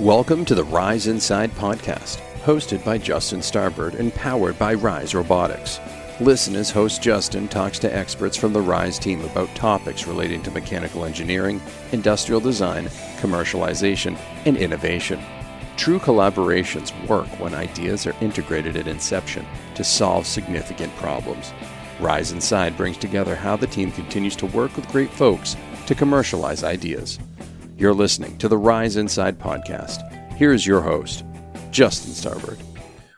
Welcome to the Rise Inside podcast, hosted by Justin Starbird and powered by Rise Robotics. Listen as host Justin talks to experts from the Rise team about topics relating to mechanical engineering, industrial design, commercialization, and innovation. True collaborations work when ideas are integrated at inception to solve significant problems. Rise Inside brings together how the team continues to work with great folks to commercialize ideas. You're listening to the Rise Inside podcast. Here's your host, Justin Starbird.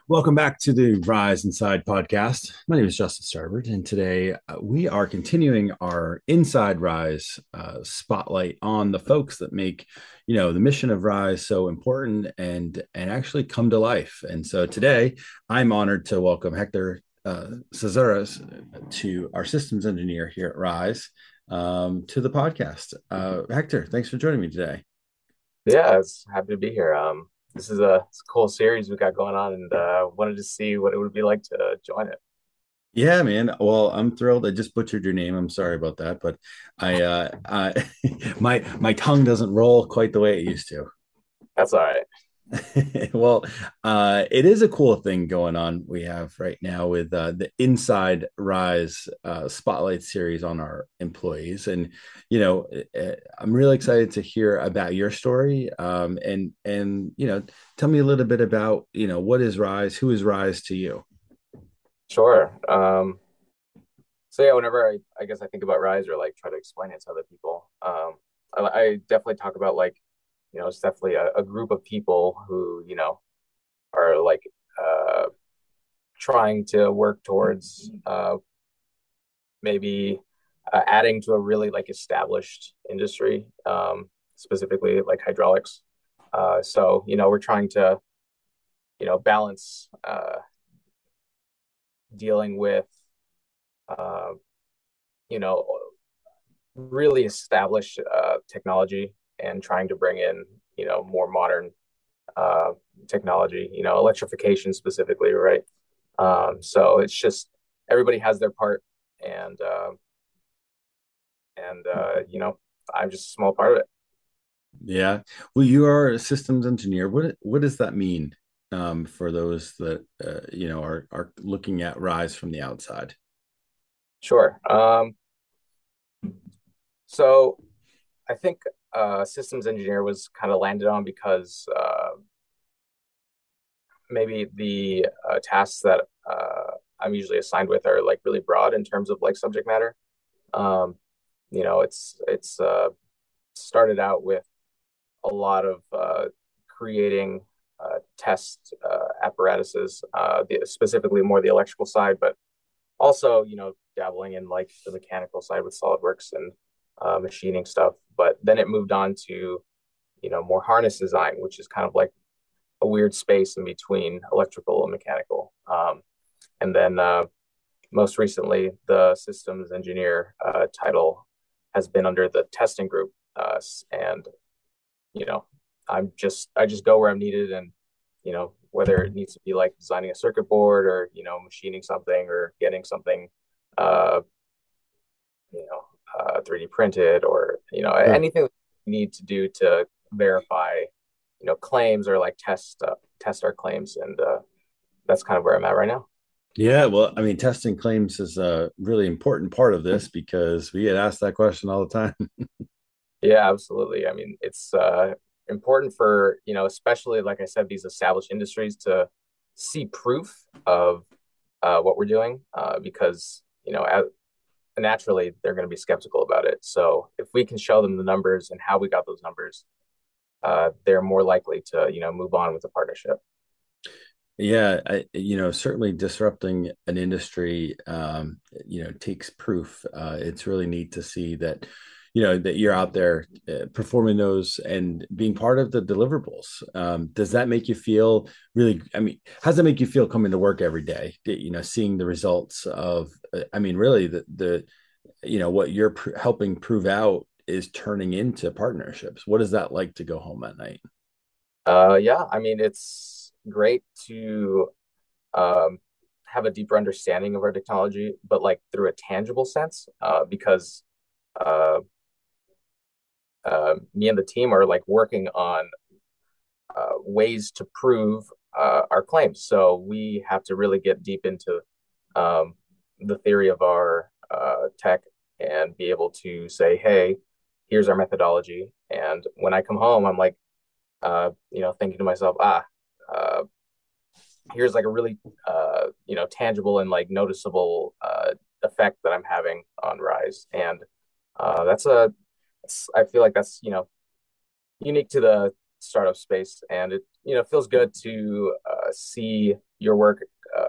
Welcome back to the Rise Inside podcast. My name is Justin Starbird, and today uh, we are continuing our Inside Rise uh, spotlight on the folks that make, you know, the mission of Rise so important and and actually come to life. And so today, I'm honored to welcome Hector uh, Cesares to our systems engineer here at Rise um, to the podcast. Uh, Hector, thanks for joining me today. Yeah, it's happy to be here. Um, this is a, a cool series we got going on, and uh, wanted to see what it would be like to join it. Yeah, man. Well, I'm thrilled. I just butchered your name. I'm sorry about that, but I, uh, I my my tongue doesn't roll quite the way it used to. That's all right. well, uh, it is a cool thing going on we have right now with uh, the Inside Rise uh, Spotlight series on our employees, and you know, eh, eh, I'm really excited to hear about your story. Um, and and you know, tell me a little bit about you know what is Rise, who is Rise to you. Sure. Um, so yeah, whenever I, I guess I think about Rise or like try to explain it to other people, um, I, I definitely talk about like you know, it's definitely a, a group of people who, you know, are like uh, trying to work towards uh, maybe uh, adding to a really like established industry, um, specifically like hydraulics. Uh, so, you know, we're trying to, you know, balance uh, dealing with, uh, you know, really established uh, technology and trying to bring in you know more modern uh, technology you know electrification specifically right? Um, so it's just everybody has their part and uh, and uh, you know i'm just a small part of it. Yeah. Well you are a systems engineer. What what does that mean um, for those that uh, you know are are looking at rise from the outside? Sure. Um, so i think uh, systems engineer was kind of landed on because uh, maybe the uh, tasks that uh, I'm usually assigned with are like really broad in terms of like subject matter. Um, you know, it's it's uh, started out with a lot of uh, creating test apparatuses, the, specifically more the electrical side, but also you know dabbling in like the mechanical side with SolidWorks and machining stuff. But then it moved on to, you know, more harness design, which is kind of like a weird space in between electrical and mechanical. Um, and then uh, most recently, the systems engineer uh, title has been under the testing group. Uh, and, you know, I'm just, I just go where I'm needed and, you know, whether it needs to be like designing a circuit board or, you know, machining something or getting something, uh, you know, uh, 3D printed or you know yeah. anything we need to do to verify you know claims or like test uh, test our claims and uh, that's kind of where I'm at right now. Yeah, well, I mean, testing claims is a really important part of this because we get asked that question all the time. yeah, absolutely. I mean, it's uh, important for you know, especially like I said, these established industries to see proof of uh, what we're doing uh, because you know, as, naturally they're going to be skeptical about it. So if we can show them the numbers and how we got those numbers, uh, they're more likely to you know move on with the partnership. Yeah, I, you know, certainly disrupting an industry, um, you know, takes proof. Uh, it's really neat to see that, you know, that you're out there uh, performing those and being part of the deliverables. Um, does that make you feel really? I mean, how does that make you feel coming to work every day? You know, seeing the results of, uh, I mean, really the the, you know, what you're pr- helping prove out is turning into partnerships. What is that like to go home at night? Uh, yeah, I mean, it's great to um, have a deeper understanding of our technology, but like through a tangible sense, uh, because uh, uh, me and the team are like working on uh, ways to prove uh, our claims. So we have to really get deep into um, the theory of our uh, tech and be able to say, hey, here's our methodology. And when I come home, I'm like, uh, you know, thinking to myself, ah, here's like a really, you know, tangible and like noticeable effect that I'm having on Rise. And that's a, I feel like that's, you know, unique to the startup space. And it, you know, feels good to uh, see your work uh,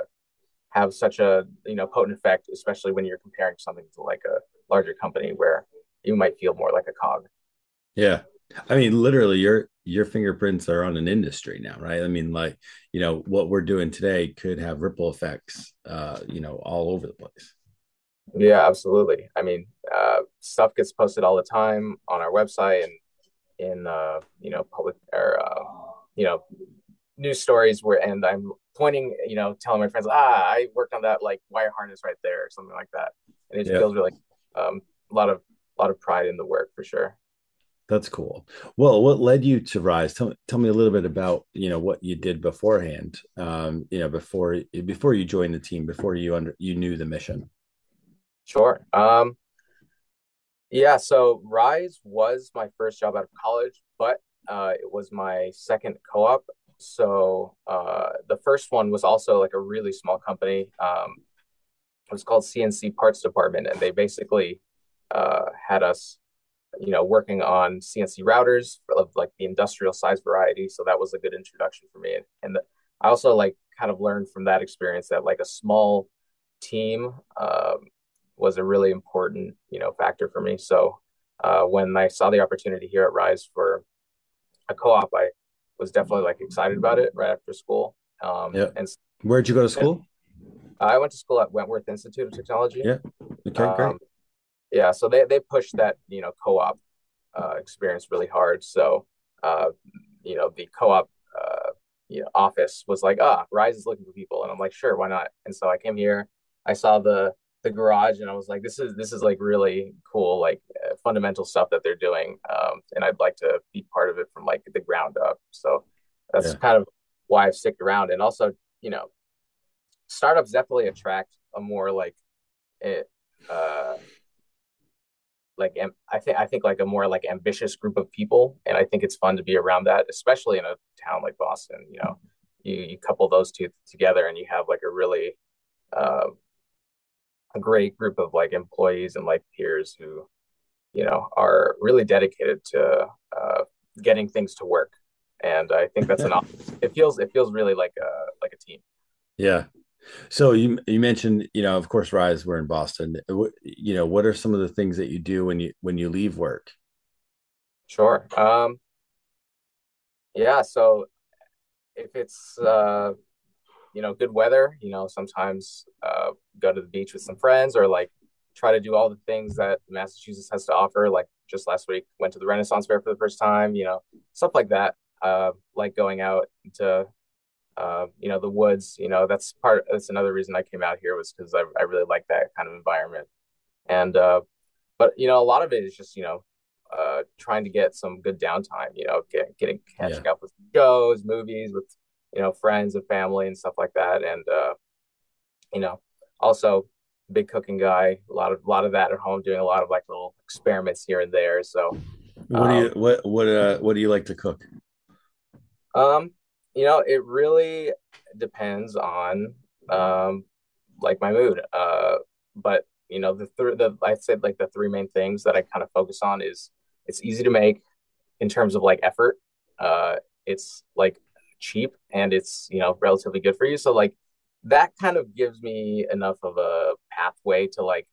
have such a, you know, potent effect, especially when you're comparing something to like a larger company where you might feel more like a cog. Yeah. I mean, literally, your your fingerprints are on an industry now, right? I mean, like you know, what we're doing today could have ripple effects, uh, you know, all over the place. Yeah, absolutely. I mean, uh, stuff gets posted all the time on our website and in uh, you know public or uh, you know news stories where, and I'm pointing, you know, telling my friends, ah, I worked on that like wire harness right there, or something like that, and it yeah. feels really um, a lot of a lot of pride in the work for sure. That's cool. Well, what led you to Rise? Tell, tell me a little bit about you know what you did beforehand. Um, you know before before you joined the team, before you under you knew the mission. Sure. Um, yeah. So Rise was my first job out of college, but uh, it was my second co-op. So uh, the first one was also like a really small company. Um, it was called CNC Parts Department, and they basically uh, had us you know, working on CNC routers of like the industrial size variety. So that was a good introduction for me. And, and the, I also like kind of learned from that experience that like a small team um, was a really important, you know, factor for me. So uh, when I saw the opportunity here at Rise for a co-op, I was definitely like excited about it right after school. Um, yeah. And where'd you go to school? I went to school at Wentworth Institute of Technology. Yeah. Okay, um, great yeah so they, they push that you know co-op uh, experience really hard so uh, you know the co-op uh, you know office was like ah rise is looking for people and i'm like sure why not and so i came here i saw the the garage and i was like this is this is like really cool like uh, fundamental stuff that they're doing um, and i'd like to be part of it from like the ground up so that's yeah. kind of why i've sticked around and also you know startups definitely attract a more like it, eh, uh, like I think I think like a more like ambitious group of people, and I think it's fun to be around that, especially in a town like Boston. You know, you, you couple those two together, and you have like a really uh, a great group of like employees and like peers who, you know, are really dedicated to uh, getting things to work. And I think that's an it feels it feels really like a like a team. Yeah, so you you mentioned, you know, of course, Rise. We're in Boston. You know, what are some of the things that you do when you when you leave work? Sure. Um, yeah. So if it's uh, you know good weather, you know, sometimes uh, go to the beach with some friends or like try to do all the things that Massachusetts has to offer. Like just last week, went to the Renaissance Fair for the first time. You know, stuff like that. Uh, like going out to uh, you know, the woods, you know, that's part, that's another reason I came out here was because I, I really like that kind of environment. And, uh, but, you know, a lot of it is just, you know, uh, trying to get some good downtime, you know, get, getting catching yeah. up with shows, movies with, you know, friends and family and stuff like that. And, uh, you know, also big cooking guy, a lot of, a lot of that at home, doing a lot of like little experiments here and there. So, what um, do you, um, what, what, uh, what do you like to cook? Um, you know, it really depends on um, like my mood. Uh, but you know, the th- the I said like the three main things that I kind of focus on is it's easy to make in terms of like effort. Uh, it's like cheap and it's you know relatively good for you. So like that kind of gives me enough of a pathway to like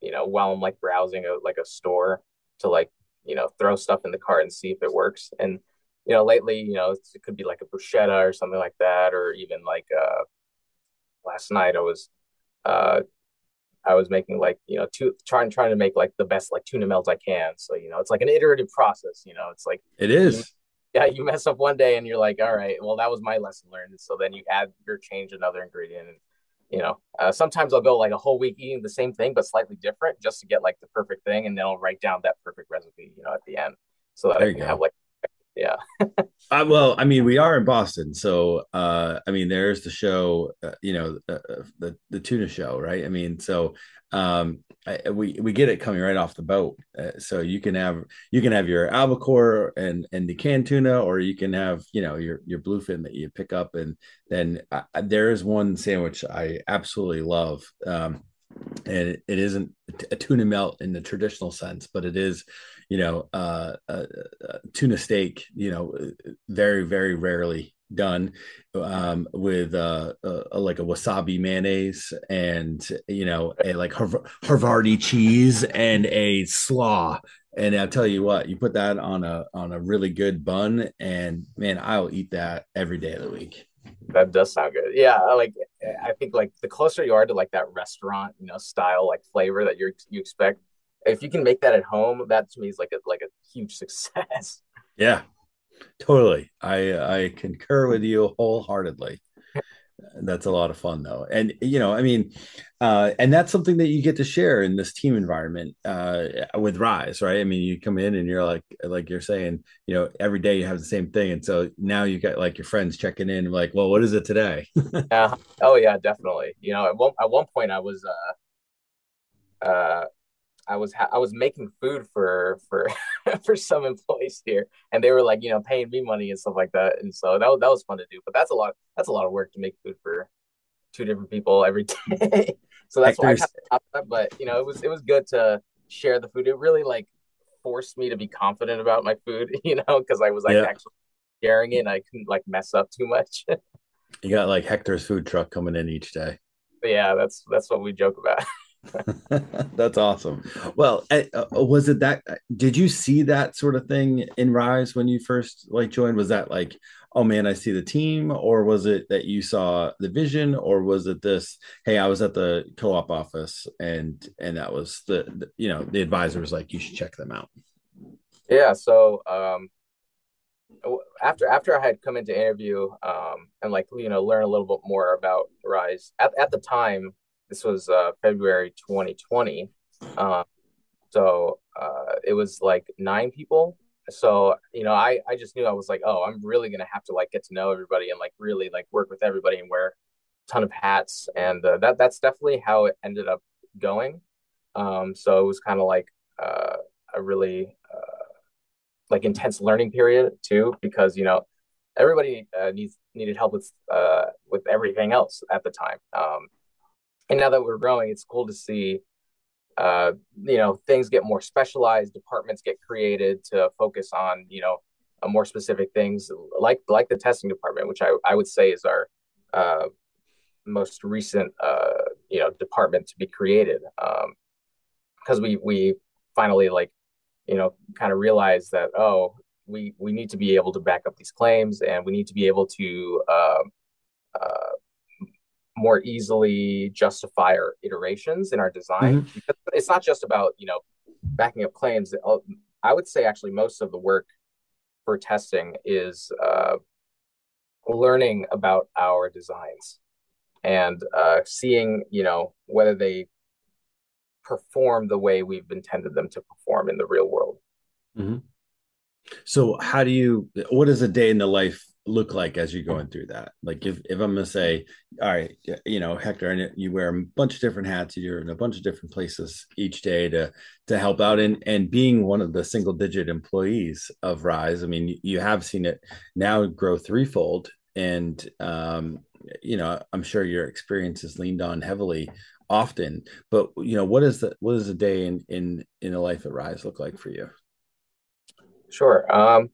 you know while I'm like browsing a like a store to like you know throw stuff in the cart and see if it works and you know, lately, you know, it could be like a bruschetta or something like that, or even like uh, last night I was uh, I was making like you know two trying trying to make like the best like tuna melts I can. So you know, it's like an iterative process. You know, it's like it is. Yeah, you mess up one day and you're like, all right, well that was my lesson learned. So then you add your change another ingredient. And, you know, uh, sometimes I'll go like a whole week eating the same thing but slightly different just to get like the perfect thing, and then I'll write down that perfect recipe. You know, at the end so that there I can have like Yeah. uh, well, I mean, we are in Boston, so uh, I mean, there's the show, uh, you know, uh, uh, the the tuna show, right? I mean, so um, I, we we get it coming right off the boat. So you can have you can have your albacore and and the canned tuna, or you can have you know your your bluefin that you pick up, and then there is one sandwich I absolutely love. Um, and it, it isn't a tuna melt in the traditional sense, but it is, you know, uh, a, a tuna steak. You know, very very rarely done um, with uh, uh, like a wasabi mayonnaise and you know a like Havarti cheese and a slaw. And I'll tell you what, you put that on a on a really good bun, and man, I'll eat that every day of the week. That does sound good. Yeah, like I think like the closer you are to like that restaurant, you know, style like flavor that you you expect, if you can make that at home, that to me is like a like a huge success. Yeah, totally. I I concur with you wholeheartedly that's a lot of fun though. And you know i mean uh, and that's something that you get to share in this team environment uh, with rise right? I mean you come in and you're like like you're saying you know every day you have the same thing. And so now you got like your friends checking in like well what is it today? Yeah. Oh yeah definitely. You know at one, at one point i was uh uh I was ha- I was making food for for for some employees here, and they were like, you know, paying me money and stuff like that, and so that was, that was fun to do. But that's a lot that's a lot of work to make food for two different people every day. so that's why I of but you know, it was it was good to share the food. It really like forced me to be confident about my food, you know, because I was like yeah. actually sharing it, and I couldn't like mess up too much. you got like Hector's food truck coming in each day. But yeah, that's that's what we joke about. That's awesome. Well, uh, uh, was it that? Did you see that sort of thing in Rise when you first like joined? Was that like, oh man, I see the team, or was it that you saw the vision, or was it this? Hey, I was at the co-op office, and and that was the, the you know the advisor was like, you should check them out. Yeah. So um, after after I had come into interview um, and like you know learn a little bit more about Rise at at the time this was uh, February 2020. Um, so uh, it was like nine people. So, you know, I, I just knew I was like, oh, I'm really going to have to like get to know everybody and like really like work with everybody and wear a ton of hats. And uh, that that's definitely how it ended up going. Um, so it was kind of like uh, a really uh, like intense learning period too, because, you know, everybody uh, needs needed help with uh, with everything else at the time. Um, and now that we're growing it's cool to see uh, you know things get more specialized departments get created to focus on you know more specific things like like the testing department which i, I would say is our uh, most recent uh, you know department to be created. Because um, we we finally like you know kind of realize that oh we we need to be able to back up these claims and we need to be able to um, more easily justify our iterations in our design mm-hmm. because it's not just about you know backing up claims i would say actually most of the work for testing is uh, learning about our designs and uh, seeing you know whether they perform the way we've intended them to perform in the real world mm-hmm. so how do you what is a day in the life look like as you're going through that? Like if, if I'm gonna say, all right, you know, Hector, and you wear a bunch of different hats, you're in a bunch of different places each day to to help out and and being one of the single digit employees of Rise, I mean, you have seen it now grow threefold. And um, you know, I'm sure your experience is leaned on heavily often. But you know, what is the what is a day in in in a life at Rise look like for you? Sure. Um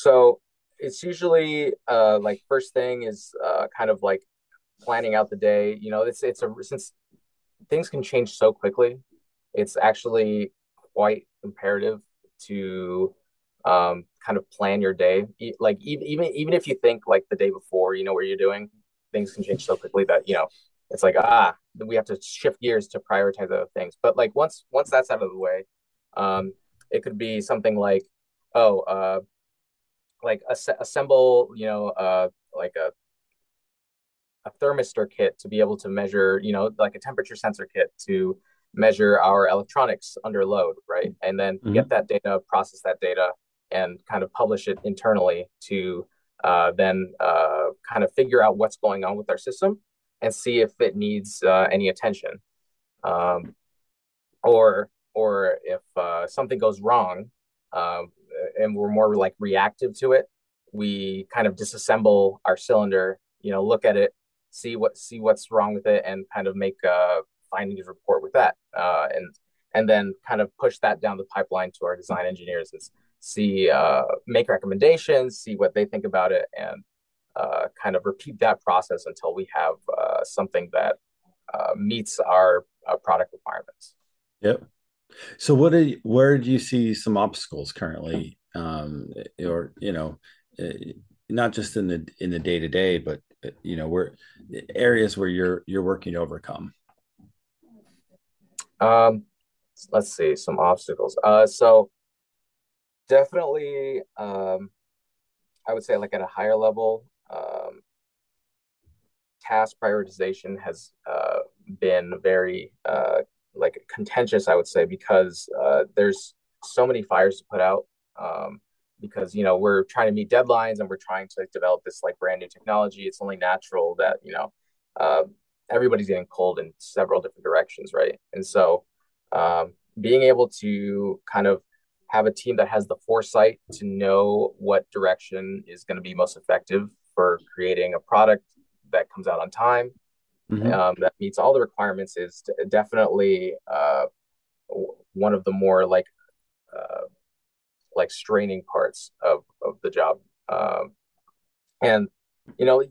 so it's usually uh, like first thing is uh, kind of like planning out the day. You know, it's it's a since things can change so quickly, it's actually quite imperative to um, kind of plan your day. Like even even even if you think like the day before, you know what you're doing, things can change so quickly that you know it's like ah we have to shift gears to prioritize other things. But like once once that's out of the way, um, it could be something like oh uh, like ass- assemble, you know, uh, like a a thermistor kit to be able to measure, you know, like a temperature sensor kit to measure our electronics under load, right? And then mm-hmm. get that data, process that data, and kind of publish it internally to uh, then uh, kind of figure out what's going on with our system and see if it needs uh, any attention, um, or or if uh, something goes wrong, um, and we're more like reactive to it, we kind of disassemble our cylinder, you know, look at it, see what see what's wrong with it, and kind of make a findings report with that, uh, and and then kind of push that down the pipeline to our design engineers and see uh, make recommendations, see what they think about it, and uh, kind of repeat that process until we have uh, something that uh, meets our uh, product requirements. Yep. So, what you, where do you see some obstacles currently, um, or you know, eh, not just in the in the day to day, but you know, where areas where you're you're working to overcome? Um, let's see some obstacles. Uh, so definitely, um, I would say like at a higher level, um, task prioritization has uh, been very uh, like contentious, I would say, because uh, there's so many fires to put out. Um, because you know we're trying to meet deadlines and we're trying to develop this like brand new technology. It's only natural that you know uh, everybody's getting pulled in several different directions, right? And so um, being able to kind of have a team that has the foresight to know what direction is going to be most effective for creating a product that comes out on time mm-hmm. um, that meets all the requirements is definitely uh, one of the more like uh, like straining parts of of the job um, and you know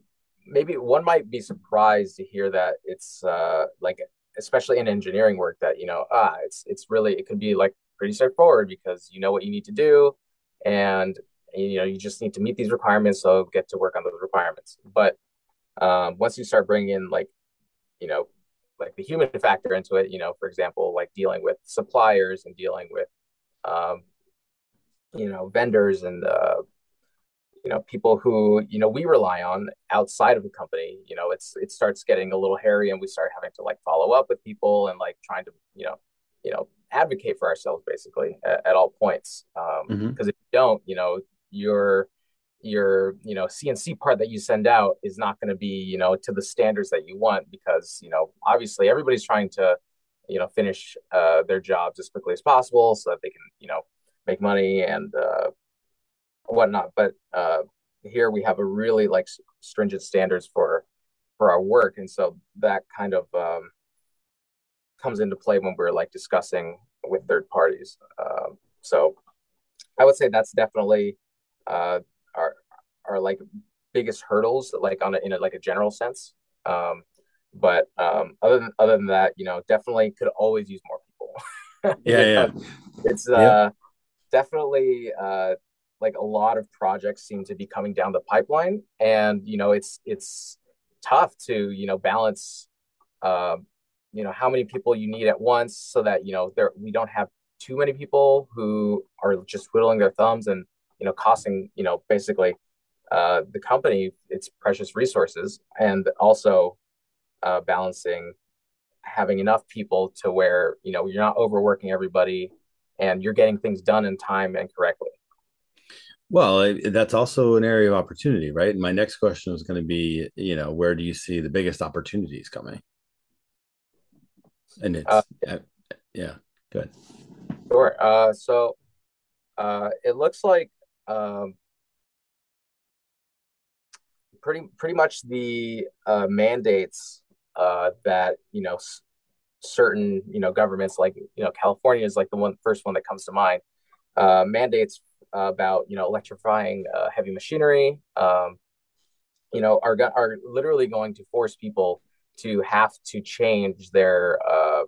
maybe one might be surprised to hear that it's uh, like especially in engineering work that you know ah it's it's really it can be like pretty straightforward because you know what you need to do and you know you just need to meet these requirements so get to work on those requirements but um, once you start bringing in like you know like the human factor into it you know for example like dealing with suppliers and dealing with um, you know vendors and uh, you know people who you know we rely on outside of the company you know it's it starts getting a little hairy and we start having to like follow up with people and like trying to you know you know advocate for ourselves basically at, at all points because um, mm-hmm. if you don't you know your your you know cnc part that you send out is not going to be you know to the standards that you want because you know obviously everybody's trying to you know finish uh, their jobs as quickly as possible so that they can you know make money and uh, whatnot but uh, here we have a really like stringent standards for for our work and so that kind of um, comes into play when we're like discussing with third parties. Um, so I would say that's definitely our like biggest hurdles, like on a, in a, like a general sense. Um, but um, other than other than that, you know, definitely could always use more people. yeah, yeah. It's uh, yeah. definitely uh, like a lot of projects seem to be coming down the pipeline, and you know, it's it's tough to you know balance uh, you know how many people you need at once so that you know there we don't have too many people who are just twiddling their thumbs and you know costing you know basically uh, the company its precious resources and also uh, balancing having enough people to where you know you're not overworking everybody and you're getting things done in time and correctly. Well that's also an area of opportunity right? And my next question is going to be you know where do you see the biggest opportunities coming? And it's uh, uh, yeah good. Sure. Uh so uh it looks like um pretty pretty much the uh mandates uh that you know s- certain you know governments like you know california is like the one first one that comes to mind uh mandates about you know electrifying uh, heavy machinery um you know are are literally going to force people to have to change their uh,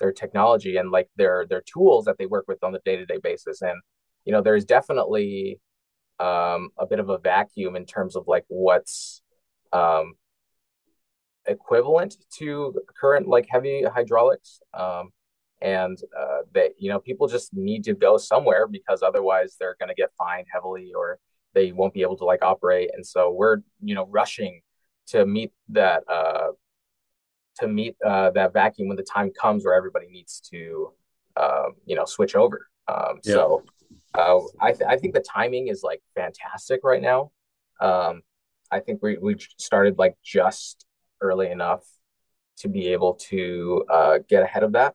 their technology and like their their tools that they work with on the day to day basis. And you know, there's definitely um, a bit of a vacuum in terms of like what's um, equivalent to current like heavy hydraulics. Um, and uh, they, you know, people just need to go somewhere because otherwise they're going to get fined heavily or they won't be able to like operate. And so we're, you know, rushing to meet that uh, to meet uh, that vacuum when the time comes where everybody needs to uh, you know switch over. Um, yeah. So uh, I th- I think the timing is like fantastic right now. Um, I think we we started like just early enough to be able to uh, get ahead of that.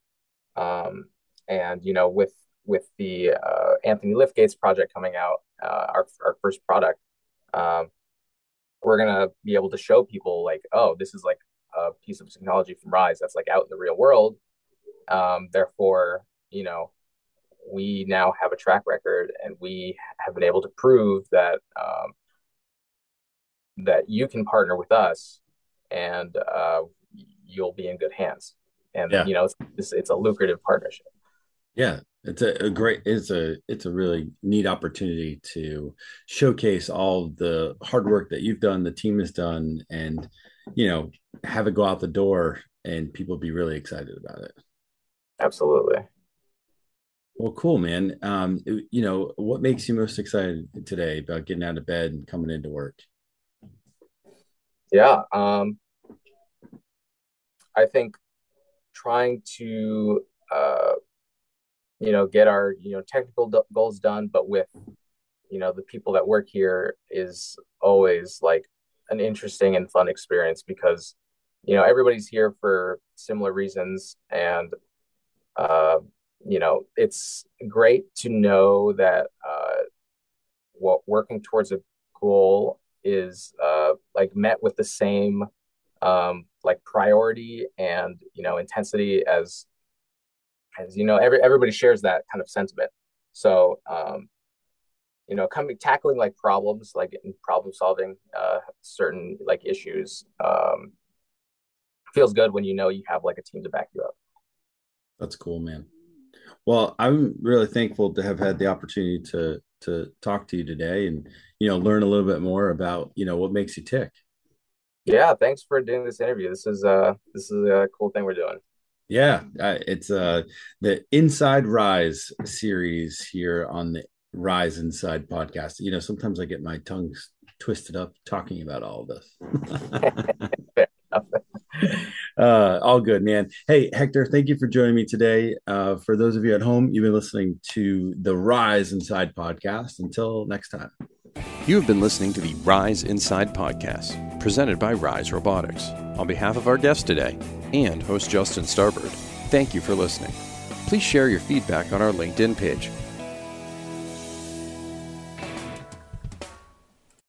Um, and you know, with with the uh, Anthony Liftgates project coming out, uh, our our first product, um, we're gonna be able to show people like, oh, this is like a piece of technology from Rise that's like out in the real world. Um, therefore, you know, we now have a track record, and we have been able to prove that um, that you can partner with us, and uh, you'll be in good hands. And yeah. you know, it's, it's a lucrative partnership. Yeah, it's a, a, great it's a it's a really neat opportunity to showcase all the hard work that you've done the team has done and you know have it go out the door and people be really excited about it absolutely well cool man. Um you know what makes you most excited today about getting out of bed and coming into work? Yeah um i think trying to uh you know get our you know technical goals done but with you know the people that work here is always like an interesting and fun experience because you know everybody's here for similar reasons and uh you know it's great to know that uh what working towards a goal is uh like met with the same um like priority and you know intensity as as you know every everybody shares that kind of sentiment. So um you know coming tackling like problems like problem solving uh certain like issues um feels good when you know you have like a team to back you up. That's cool man well i'm really thankful to have had the opportunity to to talk to you today and you know learn a little bit more about you know what makes you tick yeah thanks for doing this interview this is uh this is a cool thing we're doing yeah, it's uh the Inside Rise series here on the Rise Inside podcast. You know, sometimes I get my tongue twisted up talking about all of this. uh, all good, man. Hey, Hector, thank you for joining me today. Uh, for those of you at home, you've been listening to the Rise Inside podcast. Until next time. You have been listening to the Rise Inside podcast, presented by Rise Robotics. On behalf of our guest today and host Justin Starbird, thank you for listening. Please share your feedback on our LinkedIn page